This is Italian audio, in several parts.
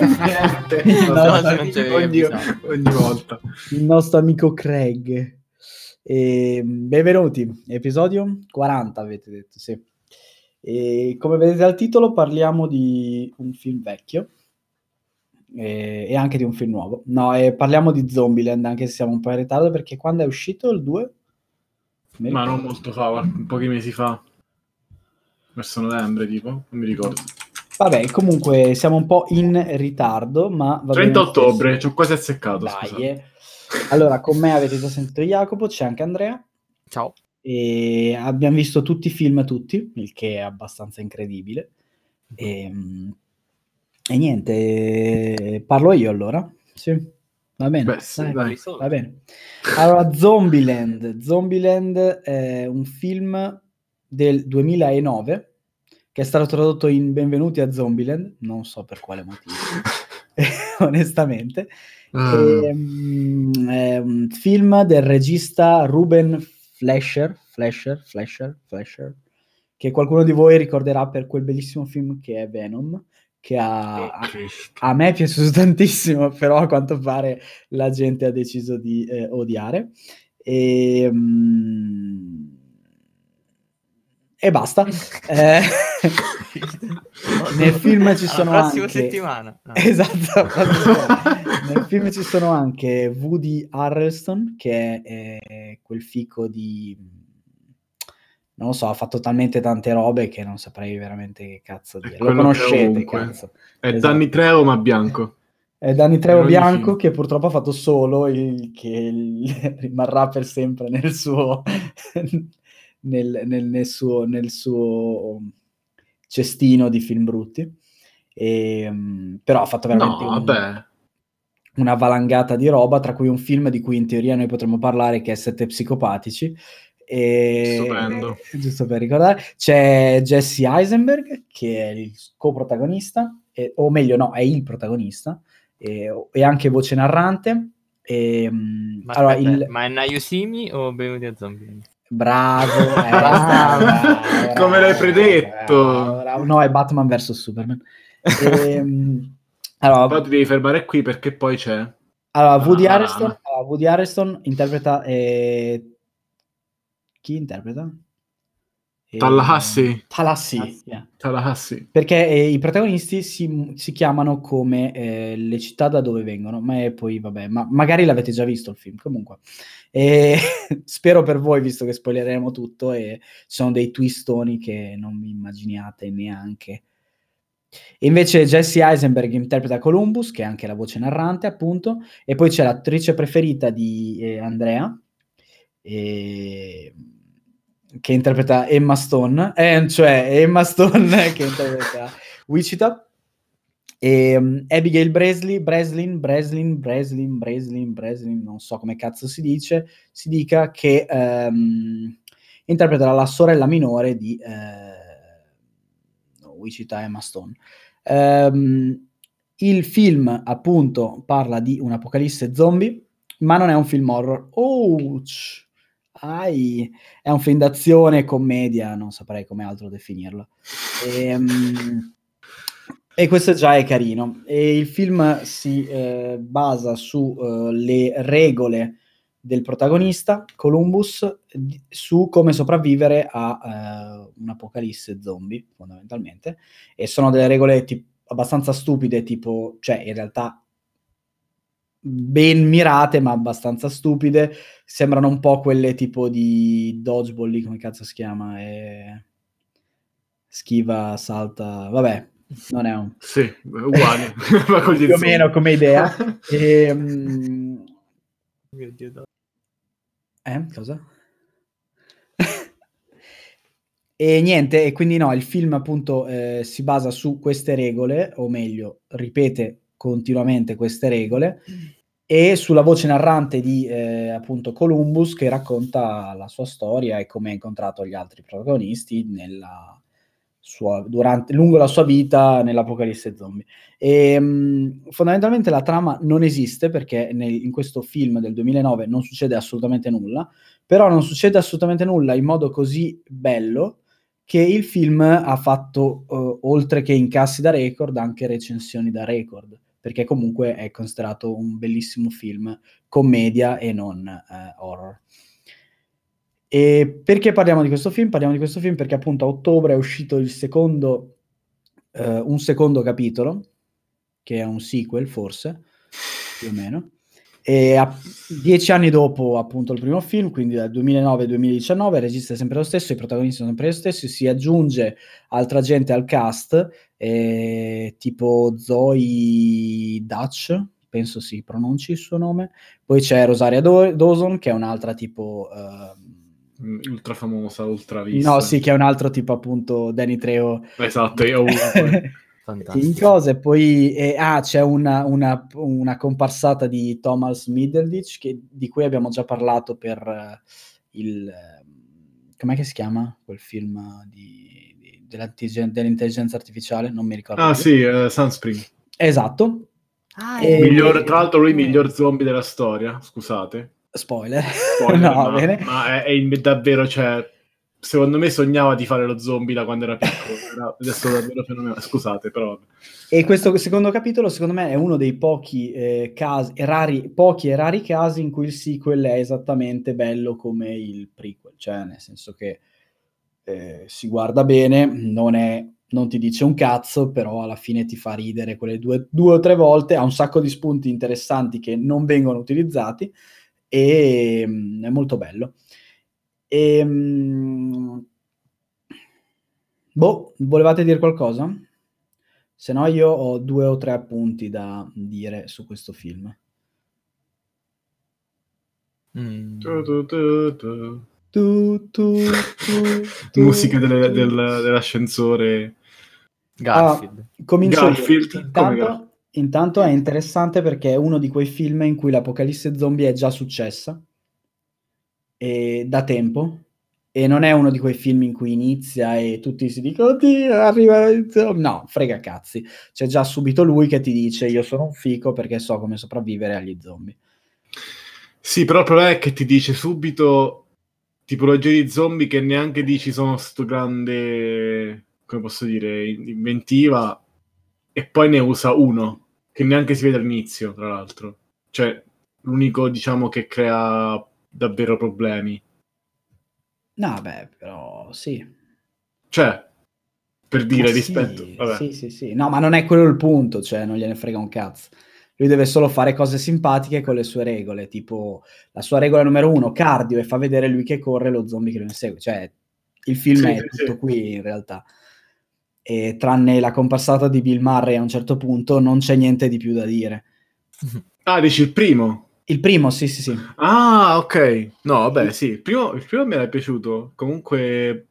niente. Il No, nostro- no, ogni, avvisato. ogni volta. il nostro amico Craig. E, benvenuti, episodio 40 avete detto, sì. E, come vedete dal titolo parliamo di un film vecchio e, e anche di un film nuovo. No, e parliamo di Zombieland, anche se siamo un po' in ritardo perché quando è uscito il 2? Mi Ma non molto fa, pochi mesi fa. Verso novembre, tipo, non mi ricordo. Vabbè, comunque siamo un po' in ritardo, ma va 30 bene lo ottobre, ci ho quasi azzeccato, Dai, eh. Allora, con me avete già sentito Jacopo, c'è anche Andrea. Ciao. E abbiamo visto tutti i film tutti, il che è abbastanza incredibile. E, mm, e niente, parlo io allora. Sì, va bene. Beh, sì, dai, dai. Va bene. Allora, Zombieland. Zombieland è un film del 2009 che è stato tradotto in Benvenuti a Zombieland, non so per quale motivo, onestamente. Ah, Ehm, è un film del regista Ruben Fleischer, Fleischer, Fleischer, Fleischer, che qualcuno di voi ricorderà per quel bellissimo film che è Venom, che a, Cristo. a me è piaciuto tantissimo, però a quanto pare la gente ha deciso di eh, odiare. E, mm, e basta. Eh, nel film ci sono La prossima anche... settimana. No. Esatto, nel film ci sono anche Woody Harrelson, che è, è quel fico di... non lo so, ha fatto talmente tante robe che non saprei veramente che cazzo dire. Lo conoscete, cazzo. È esatto. Danny Trejo, ma bianco. È Danny ogni Bianco che purtroppo ha fatto solo il che il- rimarrà per sempre nel suo, nel, nel- nel suo, nel suo cestino di film brutti. E, mm, però ha fatto veramente No, un- una valangata di roba, tra cui un film di cui in teoria noi potremmo parlare che è Sette Psicopatici. E... Stupendo. Giusto per ricordare, c'è Jesse Eisenberg che è il coprotagonista, e- o meglio, no, è il protagonista, e, e anche voce narrante. E, mm, Ma, allora, aspetta, il... ma è Nayusimi o Benvenuti a Zombie? Bravo, eh, Bravo. bravo, Come l'hai predetto. bravo. No, è Batman vs Superman. Ehm, allora, Però ti devi fermare qui perché poi c'è. Allora, Woody Ah. Allora, Woody Harrelson interpreta... eh, Chi interpreta? Eh, Tallahassee. Tallahassee. Tallahassee. Perché eh, i protagonisti si, si chiamano come eh, le città da dove vengono, ma poi vabbè, ma magari l'avete già visto il film, comunque. E spero per voi, visto che spoileremo tutto e ci sono dei twistoni che non vi immaginiate neanche. E invece Jesse Eisenberg interpreta Columbus, che è anche la voce narrante, appunto, e poi c'è l'attrice preferita di eh, Andrea, eh, che interpreta Emma Stone, eh, cioè Emma Stone che interpreta Wichita, e um, Abigail Breslin, Breslin, Breslin, Breslin, Breslin, Breslin, non so come cazzo si dice, si dica che ehm, interpreta la sorella minore di eh, Wichita Emma Stone. Ehm, il film appunto parla di un'apocalisse zombie, ma non è un film horror. Ouch! Ai, è un film d'azione, commedia, non saprei come altro definirlo. Ehm, e questo già è carino. E il film si eh, basa sulle regole del protagonista, Columbus, su come sopravvivere a eh, un'apocalisse zombie, fondamentalmente. E sono delle regole ti- abbastanza stupide, tipo, cioè in realtà ben mirate, ma abbastanza stupide. Sembrano un po' quelle tipo di dodgeball lì, come cazzo si chiama? Eh, Schiva, salta, vabbè, non è un... Sì, uguale. Ma più o meno come idea. E, mm, Mio Dio, no. Eh, cosa? e niente, e quindi no, il film appunto eh, si basa su queste regole, o meglio, ripete continuamente queste regole, e sulla voce narrante di eh, appunto Columbus che racconta la sua storia e come ha incontrato gli altri protagonisti sua, durante, lungo la sua vita nell'apocalisse zombie. E, mh, fondamentalmente la trama non esiste perché nel- in questo film del 2009 non succede assolutamente nulla, però non succede assolutamente nulla in modo così bello che il film ha fatto, uh, oltre che incassi da record, anche recensioni da record, perché comunque è considerato un bellissimo film commedia e non uh, horror. E perché parliamo di questo film? Parliamo di questo film perché appunto a ottobre è uscito il secondo, uh, un secondo capitolo, che è un sequel forse, più o meno. E a, dieci anni dopo appunto il primo film, quindi dal 2009-2019, il regista è sempre lo stesso, i protagonisti sono sempre lo stesso, si aggiunge altra gente al cast, eh, tipo Zoe Dutch, penso si pronunci il suo nome, poi c'è Rosaria Do- Dawson che è un'altra tipo... Uh, ultra famosa, ultra vista. No, sì, che è un altro tipo appunto Danny Treo. Esatto, io in cose, poi eh, ah, c'è una, una, una, comparsata di Thomas Middleditch che, di cui abbiamo già parlato per uh, il com'è che si chiama quel film di, di, dell'intelligenza artificiale? Non mi ricordo. Ah, più. sì, uh, Sunspring. Esatto. Ah, e... miglior, tra l'altro, lui è il miglior zombie della storia. Scusate. Spoiler. Spoiler no, ma, ma è, è, davvero, cioè, secondo me sognava di fare lo zombie da quando era piccolo. Adesso davvero fenomenale. Scusate, però. E questo secondo capitolo, secondo me, è uno dei pochi eh, casi, rari, pochi e rari casi in cui il sequel è esattamente bello come il prequel. Cioè, nel senso che eh, si guarda bene, non è non ti dice un cazzo, però alla fine ti fa ridere quelle due, due, o tre volte, ha un sacco di spunti interessanti che non vengono utilizzati e mh, è molto bello. E, mh, boh, volevate dire qualcosa? Se no io ho due o tre appunti da dire su questo film. Mm. Tu, tu, tu, Musica delle, del, dell'ascensore. Garfield. Ah, comincio Garfield. Intanto, intanto è interessante perché è uno di quei film in cui l'apocalisse zombie è già successa e da tempo. E non è uno di quei film in cui inizia e tutti si dicono oddio arriva no frega cazzi. C'è già subito lui che ti dice io sono un fico perché so come sopravvivere agli zombie. Sì però il problema è che ti dice subito tipologia di zombie che neanche dici sono sto grande come posso dire inventiva e poi ne usa uno che neanche si vede all'inizio tra l'altro. Cioè l'unico diciamo che crea davvero problemi. No, beh, però sì. Cioè, per dire ma rispetto... Sì, Vabbè. sì, sì, sì. No, ma non è quello il punto, cioè non gliene frega un cazzo. Lui deve solo fare cose simpatiche con le sue regole, tipo la sua regola numero uno, cardio, e fa vedere lui che corre lo zombie che lo insegue. Cioè, il film sì, è tutto sì. qui in realtà. E tranne la compassata di Bill Murray a un certo punto non c'è niente di più da dire. Ah, dici il primo? Il primo, sì, sì, sì. Ah, ok. No, vabbè, sì. Il primo, il primo mi era piaciuto. Comunque,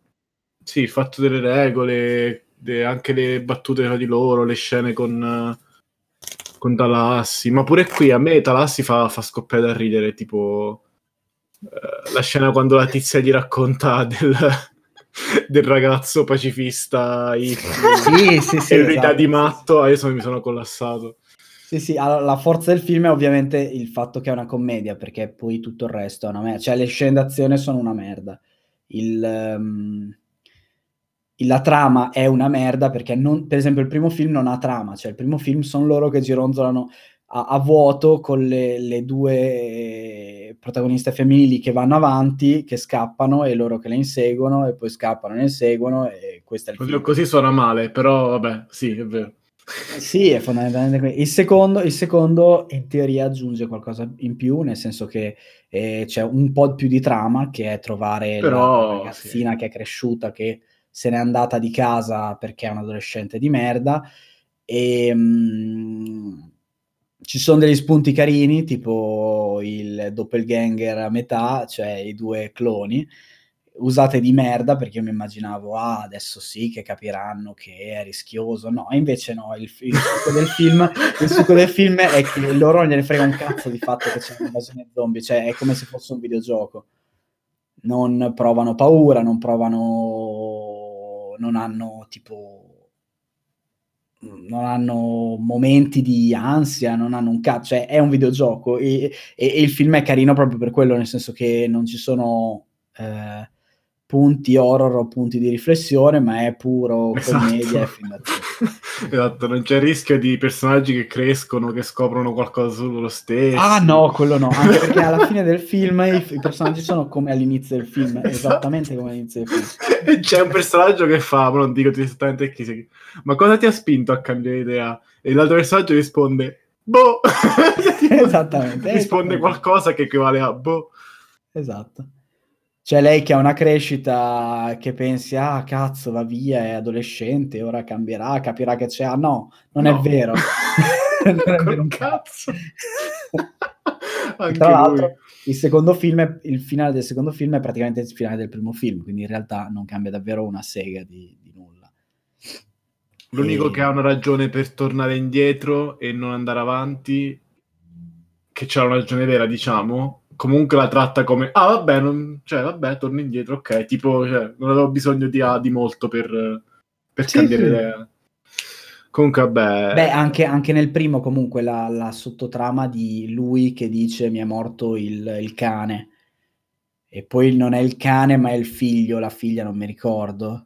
sì, il fatto delle regole, de, anche le battute tra di loro, le scene con, con Talassi. Ma pure qui a me Talassi fa, fa scoppiare da ridere, tipo eh, la scena quando la tizia gli racconta del, del ragazzo pacifista, i, sì, sì, sì, esatto. di matto, adesso mi sono collassato. Sì, sì, allora, la forza del film è ovviamente il fatto che è una commedia, perché poi tutto il resto è una merda. Cioè, le scene d'azione sono una merda. Il, um, la trama è una merda perché, non, per esempio, il primo film non ha trama. Cioè, il primo film sono loro che gironzolano a, a vuoto con le, le, due protagoniste femminili che vanno avanti, che scappano e loro che le inseguono e poi scappano e le inseguono e questo è il così, film. Così suona male, però vabbè, sì, è vero. Sì, è fondamentalmente il secondo, il secondo in teoria aggiunge qualcosa in più, nel senso che eh, c'è un po' più di trama che è trovare Però, la ragazzina sì. che è cresciuta, che se n'è andata di casa perché è un adolescente di merda e mh, mm, ci sono degli spunti carini, tipo il doppelganger a metà, cioè i due cloni usate di merda perché io mi immaginavo ah adesso sì che capiranno che è rischioso. No invece no il, il succo del film il succo del film è che loro non gliene frega un cazzo di fatto che c'è un'invasione zombie cioè è come se fosse un videogioco. Non provano paura non provano non hanno tipo non hanno momenti di ansia, non hanno un cazzo, cioè è un videogioco e, e, e, il film è carino proprio per quello, nel senso che non ci sono eh, punti horror o punti di riflessione, ma è puro Esatto. commedia e film d'azione. esatto, non c'è rischio di personaggi che crescono, che scoprono qualcosa su loro stessi. Ah no, quello no, anche perché alla fine del film i, i personaggi sono come all'inizio del film, Esatto. esattamente come all'inizio del film. E c'è un personaggio che fa, ma non dico esattamente chi ma cosa ti ha spinto a cambiare idea? E l'altro personaggio risponde, boh! Esattamente, risponde esattamente. qualcosa che equivale a boh. Esatto. C'è lei che ha una crescita che pensi, ah cazzo, va via, è adolescente, ora cambierà, capirà che c'è. Ah no, non No. è vero. non è vero un cazzo. Tra l'altro, lui. il secondo film, è- il finale del secondo film è praticamente il finale del primo film, quindi in realtà non cambia davvero una sega di, di nulla. L'unico E- che ha una ragione per tornare indietro e non andare avanti, che c'ha una ragione vera, diciamo, comunque la tratta come ah vabbè, non- cioè vabbè, torno indietro, ok, tipo, cioè, non avevo bisogno di, ah, di molto per, per Sì, cambiare sì. idea. Comunque, vabbè, Beh, anche, anche nel primo comunque la, la sottotrama di lui che dice mi è morto il, il cane e poi non è il cane ma è il figlio, la figlia non mi ricordo.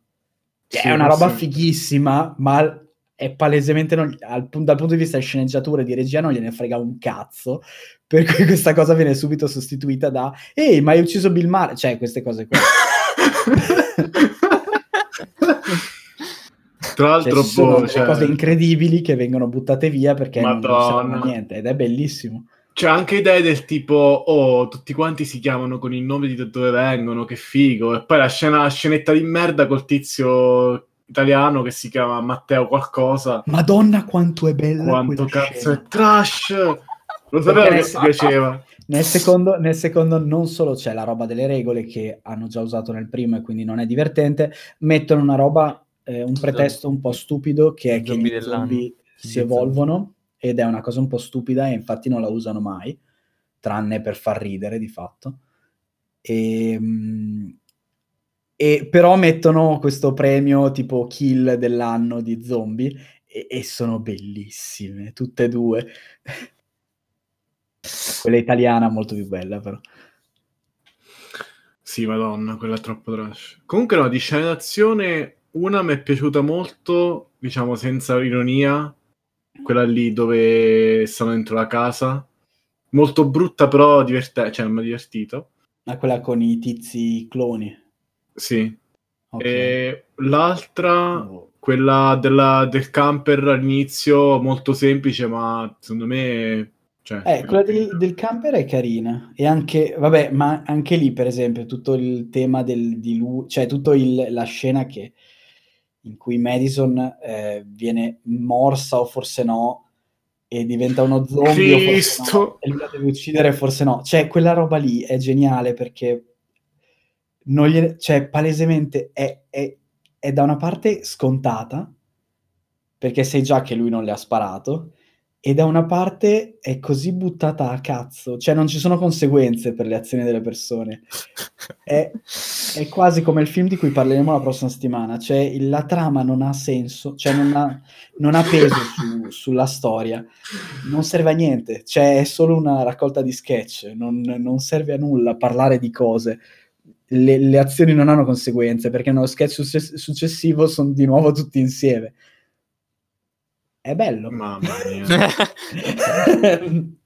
Che Sì, è una roba forse- fighissima ma è palesemente non- al dal punto di vista di sceneggiatura e di regia non gliene frega un cazzo per cui questa cosa viene subito sostituita da ehi ma hai ucciso Bill Murray cioè queste cose qua Tra Cioè, l'altro, ci sono boh, cioè, cose incredibili che vengono buttate via perché non Madonna. servono a niente ed è bellissimo c'è anche idee del tipo, oh, tutti quanti si chiamano con il nome di da dove vengono, che figo. E poi la scena, la scenetta di merda col tizio italiano che si chiama Matteo qualcosa. Madonna quanto è bella Quanto cazzo scena. è trash! Lo sapevo che nel- piaceva. Nel secondo, nel secondo non solo c'è la roba delle regole che hanno già usato nel primo e quindi non è divertente, mettono una roba, eh, un pretesto un po' stupido che è che i zombie si evolvono ed è una cosa un po' stupida e infatti non la usano mai, tranne per far ridere di fatto. E, mm, e però mettono questo premio tipo kill dell'anno di zombie e, e sono bellissime, tutte e due. Quella italiana è molto più bella però. Sì, madonna, quella è troppo trash. Comunque no, di scena d'azione, una mi è piaciuta molto, diciamo senza ironia, quella lì dove stanno dentro la casa. Molto brutta però divertente, cioè mi ha divertito. Ah, quella con i tizi cloni. Sì. Ok. E l'altra, Oh. quella della- del camper all'inizio, molto semplice, ma secondo me... Cioè, Eh, quella del, del camper è carina. E anche, vabbè, ma anche lì, per esempio, tutto il tema del, di lui, cioè tutta la scena che, in cui Madison eh, viene morsa o forse no, e diventa uno zombie no, e lui la deve uccidere, forse no. Cioè, quella roba lì è geniale perché non gliene, cioè, palesemente è, è- è da una parte scontata, perché sai già che lui non le ha sparato, e da una parte è così buttata a cazzo, cioè non ci sono conseguenze per le azioni delle persone. È, è quasi come il film di cui parleremo la prossima settimana, cioè il- la trama non ha senso, cioè non ha, non ha peso su- sulla storia, non serve a niente, cioè è solo una raccolta di sketch, non, non serve a nulla parlare di cose. Le, le azioni non hanno conseguenze perché nello sketch success- successivo sono di nuovo tutti insieme. È bello. Mamma mia.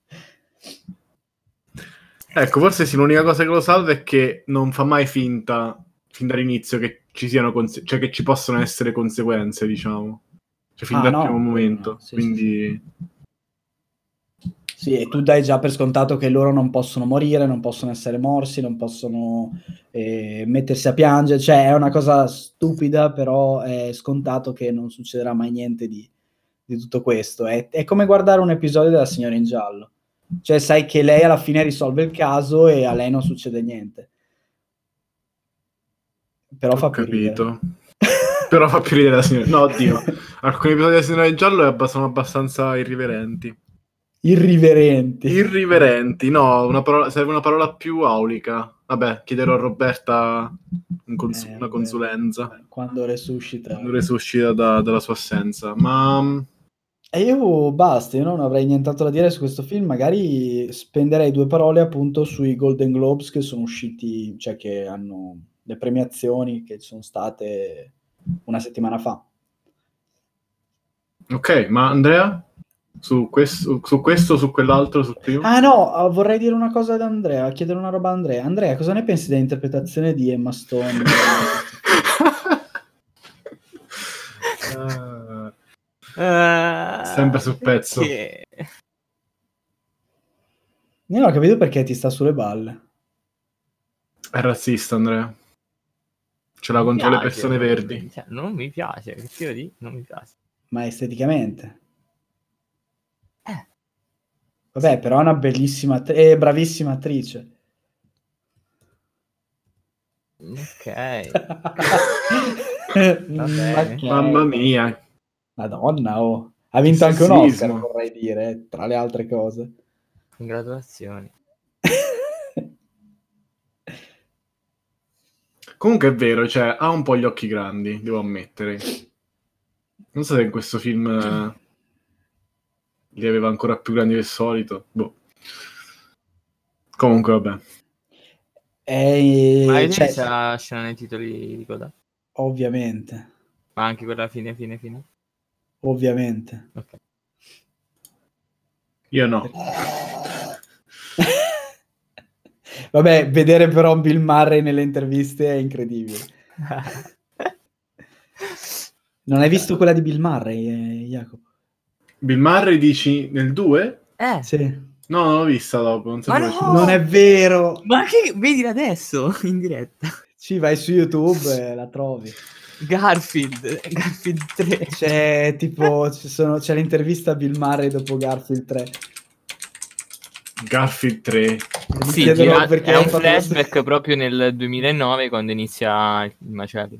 Ecco, forse sì, l'unica cosa che lo salva è che non fa mai finta, fin dall'inizio, che ci siano conse- cioè che ci possono essere conseguenze, diciamo. Cioè, fin Ah, dal no, primo momento. no, sì, sì, Quindi, Sì, e tu dai già per scontato che loro non possono morire, non possono essere morsi, non possono eh, mettersi a piangere, cioè è una cosa stupida, però è scontato che non succederà mai niente di, di tutto questo. È, è come guardare un episodio della Signora in Giallo, cioè sai che lei alla fine risolve il caso e a lei non succede niente. Però fa ho più ridere. capito. Però fa più ridere la signora. No, oddio. Alcuni episodi della signora in giallo sono abbastanza irriverenti. Irriverenti. Irriverenti, no, una parola- serve una parola più aulica. Vabbè, chiederò a Roberta un cons- Eh, una consulenza. Quando resuscita. Non resuscita da- dalla sua assenza. Ma mm, E io basta, io non avrei nient'altro da dire su questo film, magari spenderei due parole appunto sui Golden Globes che sono usciti, cioè che hanno le premiazioni che ci sono state una settimana fa. Ok, ma Andrea? Su questo, su questo, su quell'altro, sul primo? Ah no, ah, vorrei dire una cosa ad Andrea, chiedere una roba a Andrea. Andrea, cosa ne pensi dell'interpretazione di Emma Stone? Ah, Eh, Sempre sul pezzo. perché? Io non ho capito perché ti sta sulle balle. è razzista, Andrea. Ce l'ha contro le piace, persone verdi. cioè, non mi piace, che tiro di? Non mi piace. Ma esteticamente. Eh. Vabbè, però è una bellissima att- e bravissima attrice. Ok. Mamma mia. Madonna, oh. Ha vinto anche un. Oscar, vorrei dire, tra le altre cose. Congratulazioni. Comunque è vero, cioè, ha un po' gli occhi grandi, devo ammettere. Non so se in questo film eh, li aveva ancora più grandi del solito. Boh. Comunque, vabbè. E, Ma hai cioè, la scena nei titoli di coda? ovviamente, Ma anche quella fine, fine, fine? Ovviamente. Ok. Io no. Vabbè, vedere però Bill Murray nelle interviste è incredibile. Non hai visto quella di Bill Murray, eh, Jacopo? Bill Murray dici nel 2? eh, Sì. No, non l'ho vista dopo. Non no! Non è vero! ma che vedila adesso in diretta? Ci vai su YouTube e la trovi. Garfield, Garfield 3. C'è tipo, ci sono- c'è l'intervista a Bill Murray dopo Garfield 3. Garfield 3. Mi Sì, gira- perché è un fatto flashback proprio nel 2009 quando inizia il macello.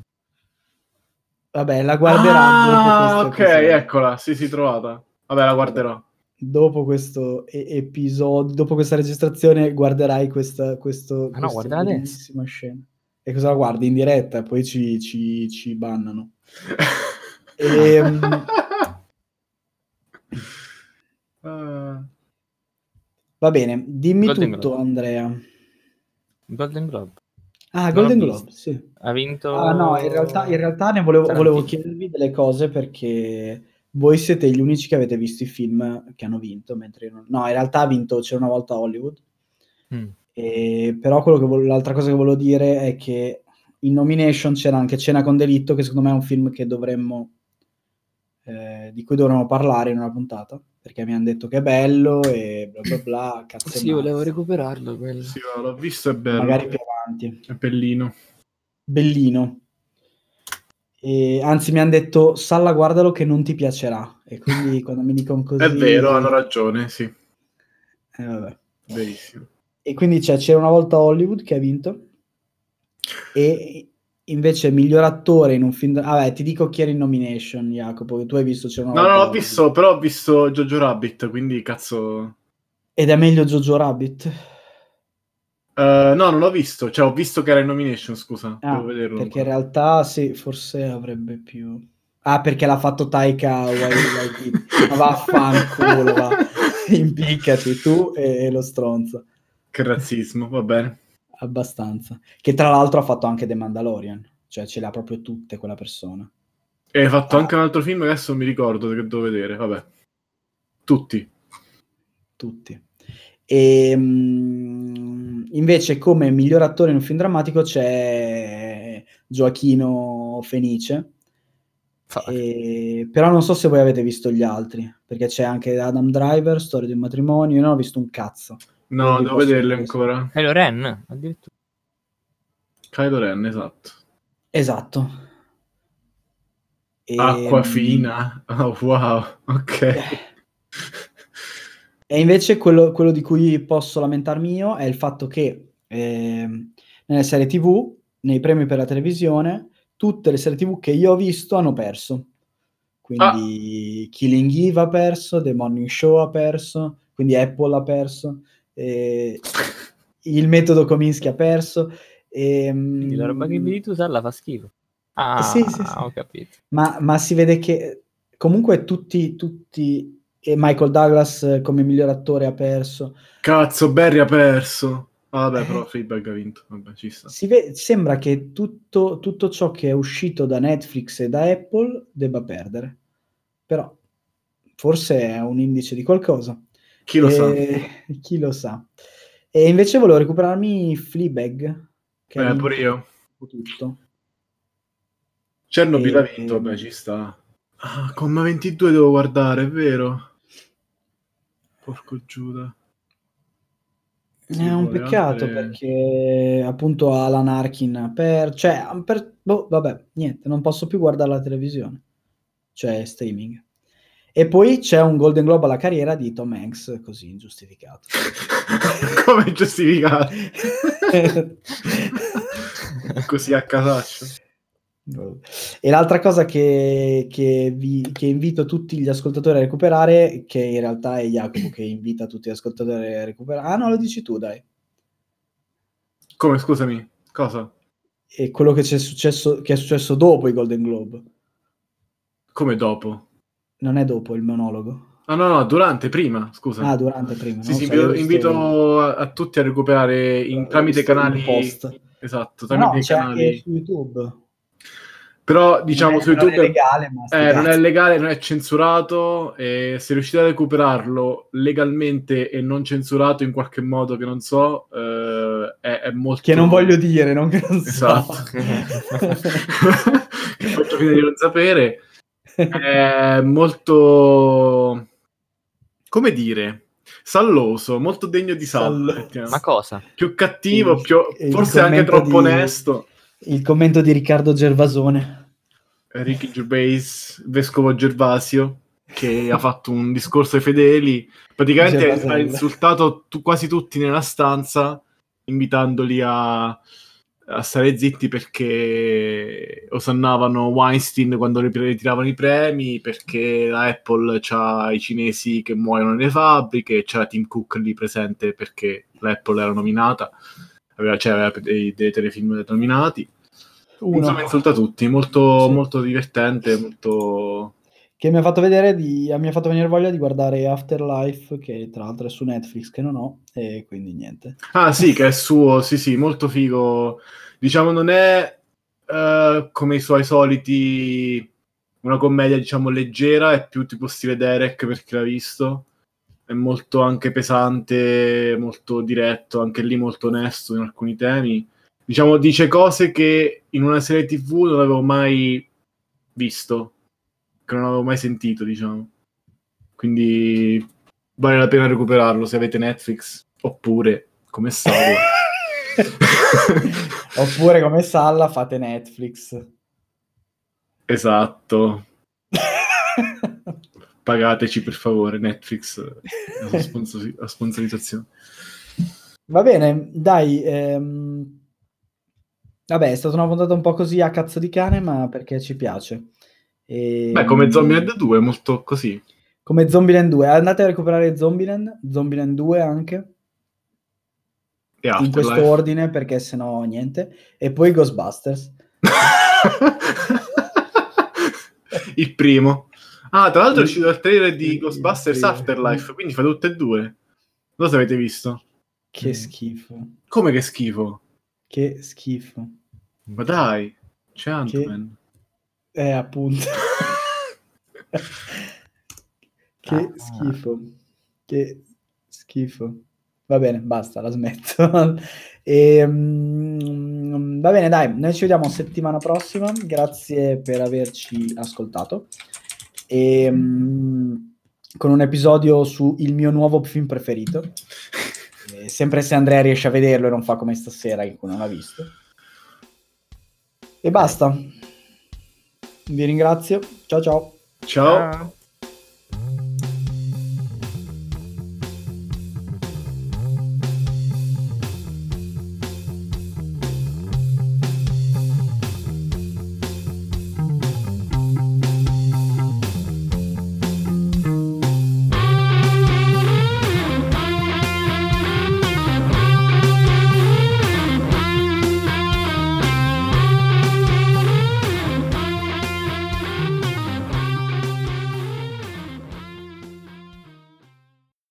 Vabbè, la guarderà Ah, ok, episodio. eccola. Sì, sì, trovata. Vabbè, la guarderò. Dopo questo e- episodio, dopo questa registrazione, guarderai questa, questo, Ah no, questa guarda scena. E cosa la guardi in diretta? E poi ci, ci, ci bannano. Ehm, Ah. va bene, dimmi Golden tutto, Globe. Andrea. Golden Globe. Ah, Non Golden Globe, sì. Ha vinto... Ah, no, in realtà, in realtà ne volevo, volevo chiedervi delle cose perché voi siete gli unici che avete visto i film che hanno vinto, mentre io non... No, in realtà ha vinto C'era una volta Hollywood, Mm. E- però quello che vol- l'altra cosa che volevo dire è che in nomination c'era anche Cena con delitto, che secondo me è un film che dovremmo... eh, di cui dovremmo parlare in una puntata, perché mi hanno detto che è bello e bla bla bla, cazzo Sì, volevo recuperarlo quello. Sì, l'ho visto, è bello. magari più avanti. È bellino. bellino. E, anzi, mi hanno detto, Salla, guardalo che non ti piacerà. E quindi quando mi dicono così... È vero, hanno ragione, sì. Eh, vabbè. Verissimo. E quindi c'è, c'era una volta Hollywood che ha vinto. E invece miglior attore in un film... Vabbè, ti dico chi era in nomination, Jacopo, che tu hai visto c'era una No, no, l'ho visto, però ho visto Jojo Rabbit, quindi cazzo... Ed è meglio Jojo Rabbit. Eh, no, non l'ho visto, cioè ho visto che era in nomination, scusa, Ah, devo vederlo. perché in realtà sì, forse avrebbe più... Ah, perché l'ha fatto Taika Waititi. Ma vaffanculo, va. Impiccati tu e, e lo stronzo. Che razzismo, va bene. Abbastanza. Che tra l'altro ha fatto anche The Mandalorian. Cioè ce le ha proprio tutte quella persona. E hai fatto Ah. anche un altro film adesso non mi ricordo che devo vedere, vabbè. Tutti. Tutti. E, mm, invece come miglior attore in un film drammatico c'è Gioachino Fenice. E- però non so se voi avete visto gli altri, perché c'è anche Adam Driver, Storia di un matrimonio, io non ho visto un cazzo. No, Quindi devo vederle ancora. Kylo Ren, addirittura. Kylo Ren, esatto. Esatto. E- Acquafina. Oh, wow, ok. E invece quello, quello di cui posso lamentarmi io è il fatto che ehm, nelle serie TV, nei premi per la televisione, tutte le serie TV che io ho visto hanno perso. Quindi Killing Eve ha perso, The Morning Show ha perso, quindi Apple ha perso, e il metodo Kominsky ha perso. E, Quindi la roba che vedi tu, Salla, fa schifo. Ah, Sì, sì, sì. ho capito. ma, ma si vede che comunque tutti, tutti e Michael Douglas eh, come miglior attore ha perso. Cazzo, Barry ha perso. Ah, vabbè, Eh. però Fleabag ha vinto. Vabbè, ci sta. Si ve- sembra che tutto, tutto ciò che è uscito da Netflix e da Apple debba perdere. Però forse è un indice di qualcosa. Chi lo sa? E- Chi lo sa. E invece volevo recuperarmi Fleabag. Che ha Eh, vinto pure io. tutto. Chernobyl E- ha vinto, vabbè, ci sta. Ah, comma 22 devo guardare, è vero? Porco Giuda. Sì, È un peccato altre- perché appunto Alan Arkin per, cioè, per, boh, vabbè, niente, non posso più guardare la televisione, cioè streaming. E poi c'è un Golden Globe alla carriera di Tom Hanks, così ingiustificato. Come giustificato? Così a casaccio. E l'altra cosa che, che vi, che invito tutti gli ascoltatori a recuperare, che in realtà è Jacopo che invita tutti gli ascoltatori a recuperare. Ah, no, lo dici tu, dai. Come, scusami? Cosa? E quello che, c'è successo, che è successo dopo i Golden Globe. Come dopo? Non è dopo il monologo. Ah, no, no, durante, prima, scusa. Ah, durante prima. Sì, non sì, invito, invito a, a tutti a recuperare in, ho tramite canali... post. Esatto, tramite no, c'è canali... anche su YouTube. Però, diciamo, Non è- su non è YouTube... legale, Eh, non è legale, non è censurato. E se riuscite a recuperarlo legalmente e non censurato in qualche modo che non so, eh, è, è molto. Che non voglio dire, non che non so. Esatto. che faccio finta di non sapere. È molto. Come dire? Salloso, molto degno di. Sallo-. Ma cosa? Più cattivo, Il- più- il forse anche troppo di- onesto. Il commento di Riccardo Gervasone. Ricky Gervais, vescovo Gervasio, che ha fatto un discorso ai fedeli. Praticamente Gervasella. ha insultato tu- quasi tutti nella stanza, invitandoli a, a stare zitti perché osannavano Weinstein quando ri- ritiravano i premi, perché la Apple ha i cinesi che muoiono nelle fabbriche, c'era Tim Cook lì presente perché l'Apple era nominata, aveva, cioè, aveva dei, dei telefilm nominati. Uno Insomma, insulta tutti, molto, Sì. molto divertente, molto... che mi ha fatto vedere di, mi ha fatto venire voglia di guardare Afterlife, che tra l'altro è su Netflix, che non ho, e quindi niente. Ah sì, che è suo, sì sì, molto figo. Diciamo, non è eh, come i suoi soliti una commedia, diciamo, leggera, è più tipo stile Derek, per chi l'ha visto. È molto anche pesante, molto diretto, anche lì molto onesto in alcuni temi. Diciamo, dice cose che in una serie TV non avevo mai visto, che non avevo mai sentito, diciamo. Quindi vale la pena recuperarlo se avete Netflix, oppure come Star Oppure come Salla fate Netflix. esatto. Pagateci per favore, Netflix, la sponsor- la sponsorizzazione. Va bene, dai. ehm, Vabbè, è stata una puntata un po' così a cazzo di cane, ma perché ci piace. E... Beh, come Zombieland 2 è molto così. Come Zombieland 2. Andate a recuperare Zombieland, Zombieland 2 anche, E in questo ordine, perché sennò niente. E poi Ghostbusters. il primo. Ah, tra l'altro è uscito il trailer di Il- Ghostbusters. Afterlife, quindi fa tutte e due. Non so se avete visto. Che Mm. schifo. Come che schifo. Che schifo. Ma dai, c'è Ant-Man. Eh, appunto. che Ah. schifo. Che schifo. Va bene, basta, la smetto. Ehm, va bene, dai, noi ci vediamo settimana prossima. Grazie per averci ascoltato. Ehm, con un episodio su il mio nuovo film preferito. Eh, sempre se Andrea riesce a vederlo e non fa come stasera cui non l'ha visto. E basta. Vi ringrazio. Ciao ciao. Ciao. Ciao.